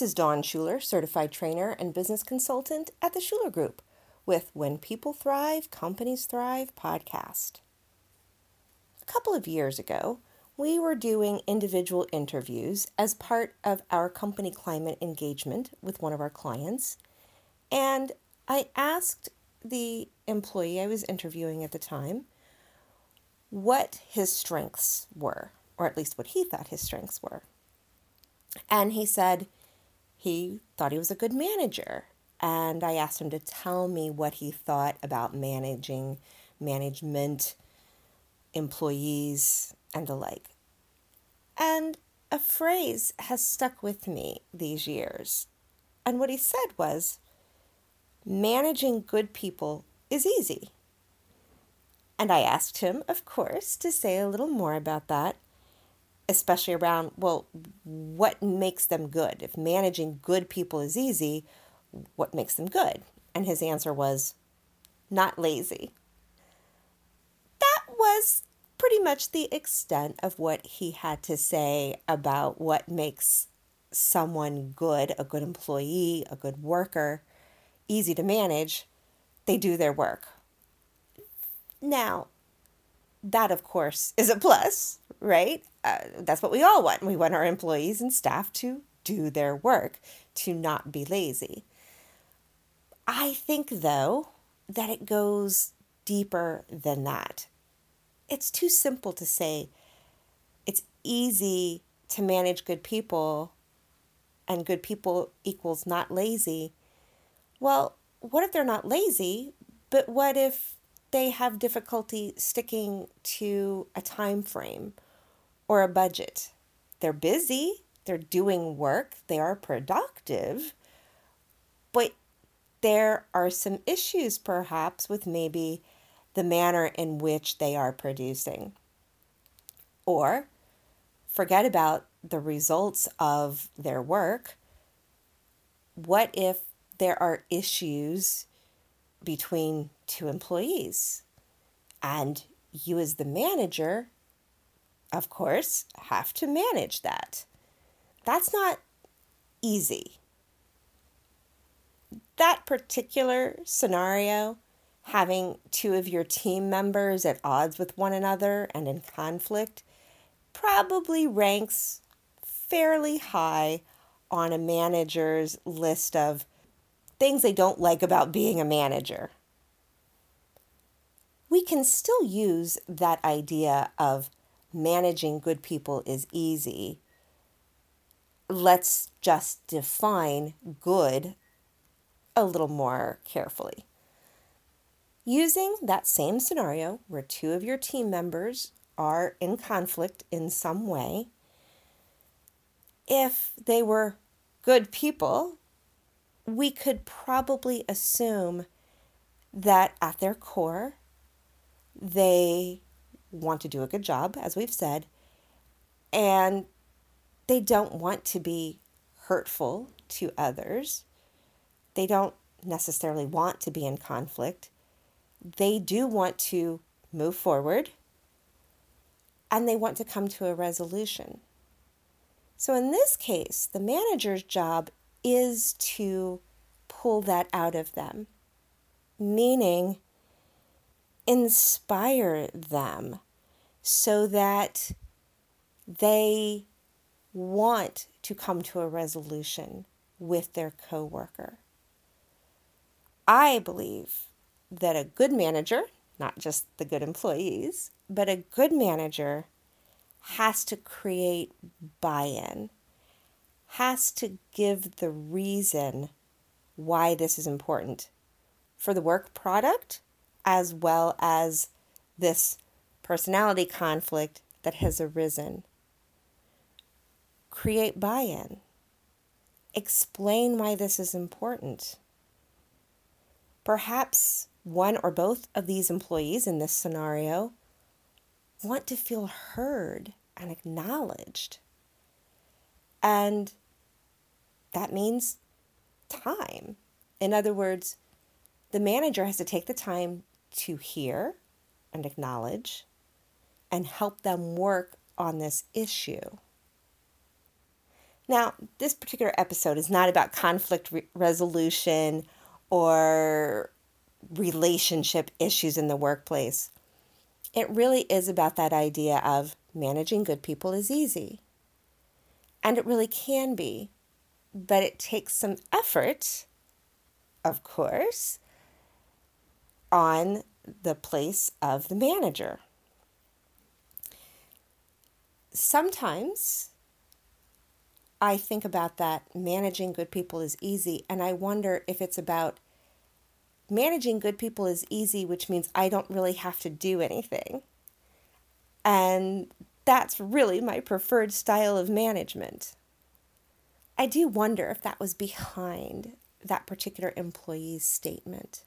This is Dawn Shuler, certified trainer and business consultant at the Shuler Group, with When People Thrive, Companies Thrive podcast. A couple of years ago, we were doing individual interviews as part of our company climate engagement with one of our clients. And I asked the employee I was interviewing at the time what his strengths were, or at least what he thought his strengths were. And he said he thought he was a good manager. And I asked him to tell me what he thought about managing management, employees, and the like. And a phrase has stuck with me these years. And what he said was managing good people is easy. And I asked him, of course, to say a little more about that, especially around, well, what makes them good? If managing good people is easy, what makes them good? And his answer was, not lazy. That was pretty much the extent of what he had to say about what makes someone good, a good employee, a good worker, easy to manage. They do their work. Now, that of course is a plus, right? Uh, that's what we all want. We want our employees and staff to do their work, to not be lazy. I think, though, that it goes deeper than that it's too simple to say it's easy to manage good people and good people equals not lazy. Well, what if they're not lazy, but what if they have difficulty sticking to a time frame or a budget? They're busy, they're doing work, they are productive, but there are some issues perhaps with maybe the manner in which they are producing. Or forget about the results of their work. What if there are issues between two employees? And you, as the manager, of course, have to manage that. That's not easy. That particular scenario having two of your team members at odds with one another and in conflict probably ranks fairly high on a manager's list of things they don't like about being a manager. We can still use that idea of managing good people is easy. Let's just define good a little more carefully. Using that same scenario where two of your team members are in conflict in some way, if they were good people, we could probably assume that at their core, they want to do a good job, as we've said, and they don't want to be hurtful to others. They don't necessarily want to be in conflict they do want to move forward and they want to come to a resolution. So, in this case, the manager's job is to pull that out of them, meaning inspire them so that they want to come to a resolution with their coworker. I believe that a good manager, not just the good employees, but a good manager has to create buy in, has to give the reason why this is important for the work product as well as this personality conflict that has arisen. Create buy in. Explain why this is important. Perhaps one or both of these employees in this scenario want to feel heard and acknowledged. And that means time. In other words, the manager has to take the time to hear and acknowledge and help them work on this issue. Now, this particular episode is not about conflict re- resolution or relationship issues in the workplace. It really is about that idea of managing good people is easy. And it really can be, but it takes some effort, of course, on the place of the manager. Sometimes I think about that managing good people is easy, and I wonder if it's about managing good people is easy, which means I don't really have to do anything. And that's really my preferred style of management. I do wonder if that was behind that particular employee's statement.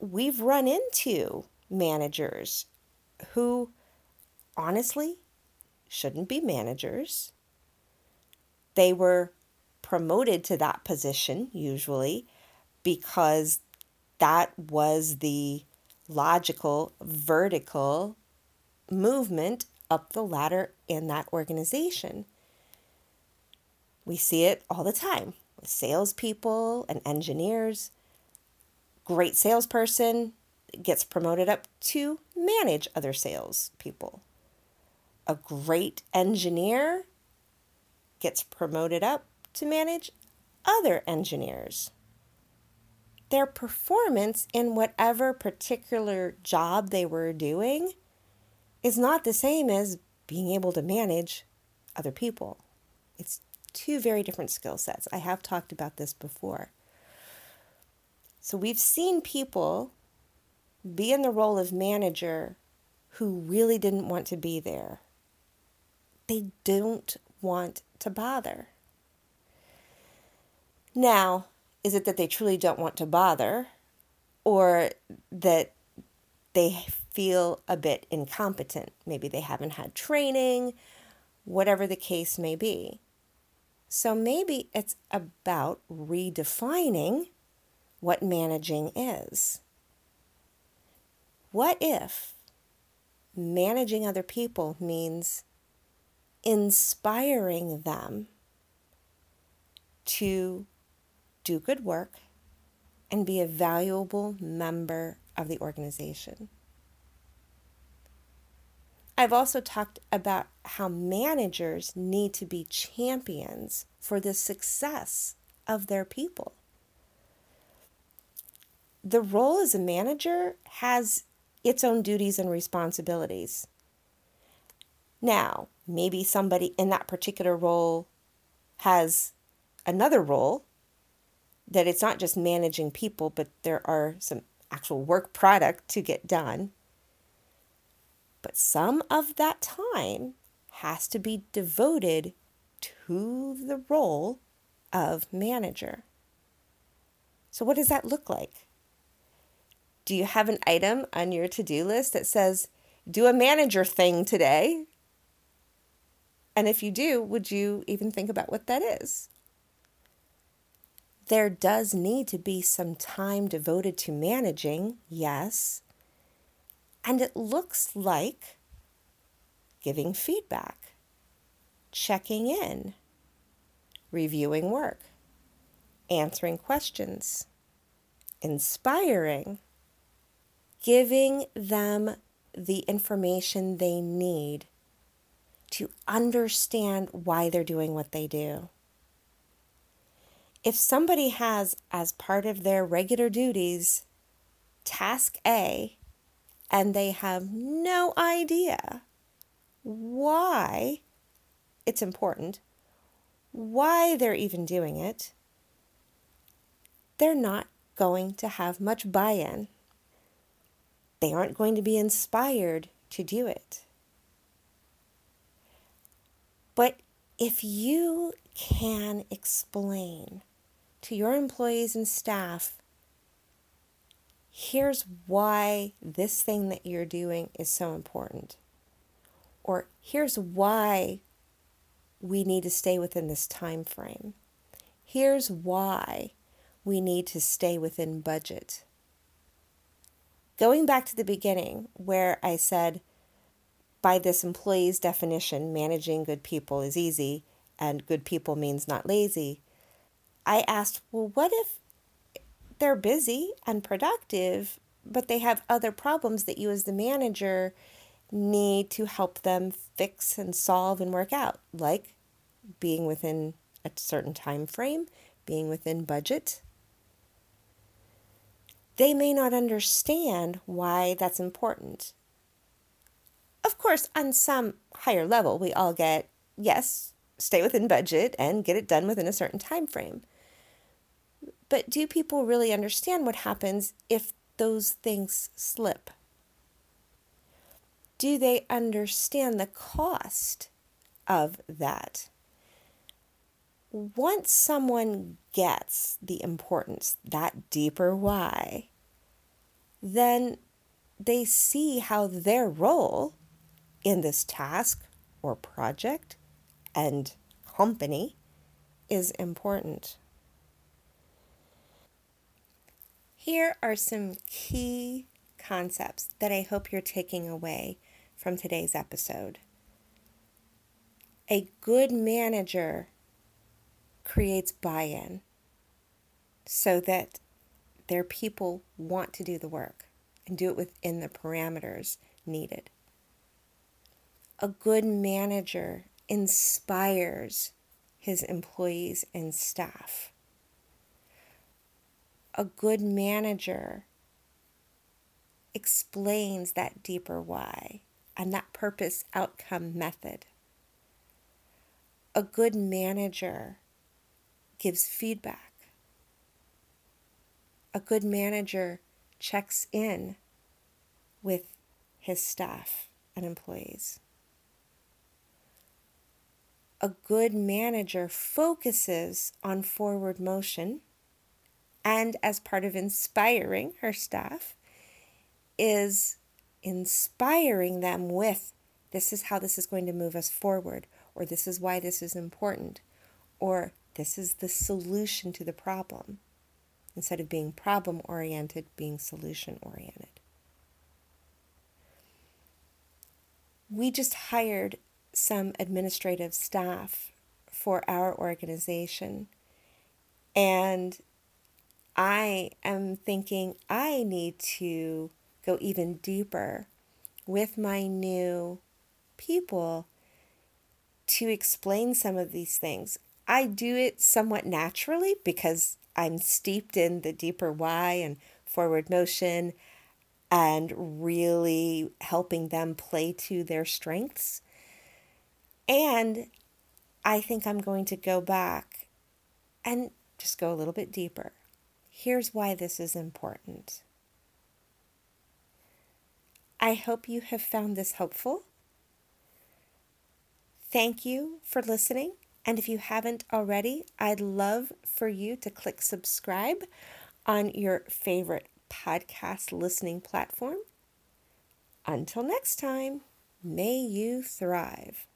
We've run into managers who honestly shouldn't be managers they were promoted to that position usually because that was the logical vertical movement up the ladder in that organization. We see it all the time with salespeople and engineers. Great salesperson gets promoted up to manage other salespeople. A great engineer gets promoted up to manage other engineers. Their performance in whatever particular job they were doing is not the same as being able to manage other people. It's two very different skill sets. I have talked about this before. So we've seen people be in the role of manager who really didn't want to be there. They don't want to bother. Now, is it that they truly don't want to bother or that they feel a bit incompetent? Maybe they haven't had training, whatever the case may be. So maybe it's about redefining what managing is. What if managing other people means inspiring them to do good work and be a valuable member of the organization. I've also talked about how managers need to be champions for the success of their people. The role as a manager has its own duties and responsibilities. Now, maybe somebody in that particular role has another role that it's not just managing people, but there are some actual work product to get done. But some of that time has to be devoted to the role of manager. So, what does that look like? Do you have an item on your to do list that says, do a manager thing today? And if you do, would you even think about what that is? There does need to be some time devoted to managing, yes. And it looks like giving feedback, checking in, reviewing work, answering questions, inspiring, giving them the information they need to understand why they're doing what they do. If somebody has, as part of their regular duties, task A, and they have no idea why it's important, why they're even doing it, they're not going to have much buy in. They aren't going to be inspired to do it. But if you can explain to your employees and staff, here's why this thing that you're doing is so important, or here's why we need to stay within this time frame. Here's why we need to stay within budget. Going back to the beginning, where I said by this employee's definition, managing good people is easy, and good people means not lazy, I asked, well, what if they're busy and productive, but they have other problems that you, as the manager, need to help them fix and solve and work out, like being within a certain time frame, being within budget. They may not understand why that's important. Of course, on some higher level, we all get yes, stay within budget and get it done within a certain time frame. But do people really understand what happens if those things slip? Do they understand the cost of that? Once someone gets the importance, that deeper why, then they see how their role in this task or project and company is important. Here are some key concepts that I hope you're taking away from today's episode. A good manager creates buy in so that their people want to do the work and do it within the parameters needed. A good manager inspires his employees and staff a good manager explains that deeper why and that purpose outcome method. A good manager gives feedback. A good manager checks in with his staff and employees. A good manager focuses on forward motion and as part of inspiring her staff is inspiring them with this is how this is going to move us forward or this is why this is important or this is the solution to the problem instead of being problem oriented being solution oriented we just hired some administrative staff for our organization and I am thinking I need to go even deeper with my new people to explain some of these things. I do it somewhat naturally because I'm steeped in the deeper why and forward motion and really helping them play to their strengths. And I think I'm going to go back and just go a little bit deeper. Here's why this is important. I hope you have found this helpful. Thank you for listening. And if you haven't already, I'd love for you to click subscribe on your favorite podcast listening platform. Until next time, may you thrive.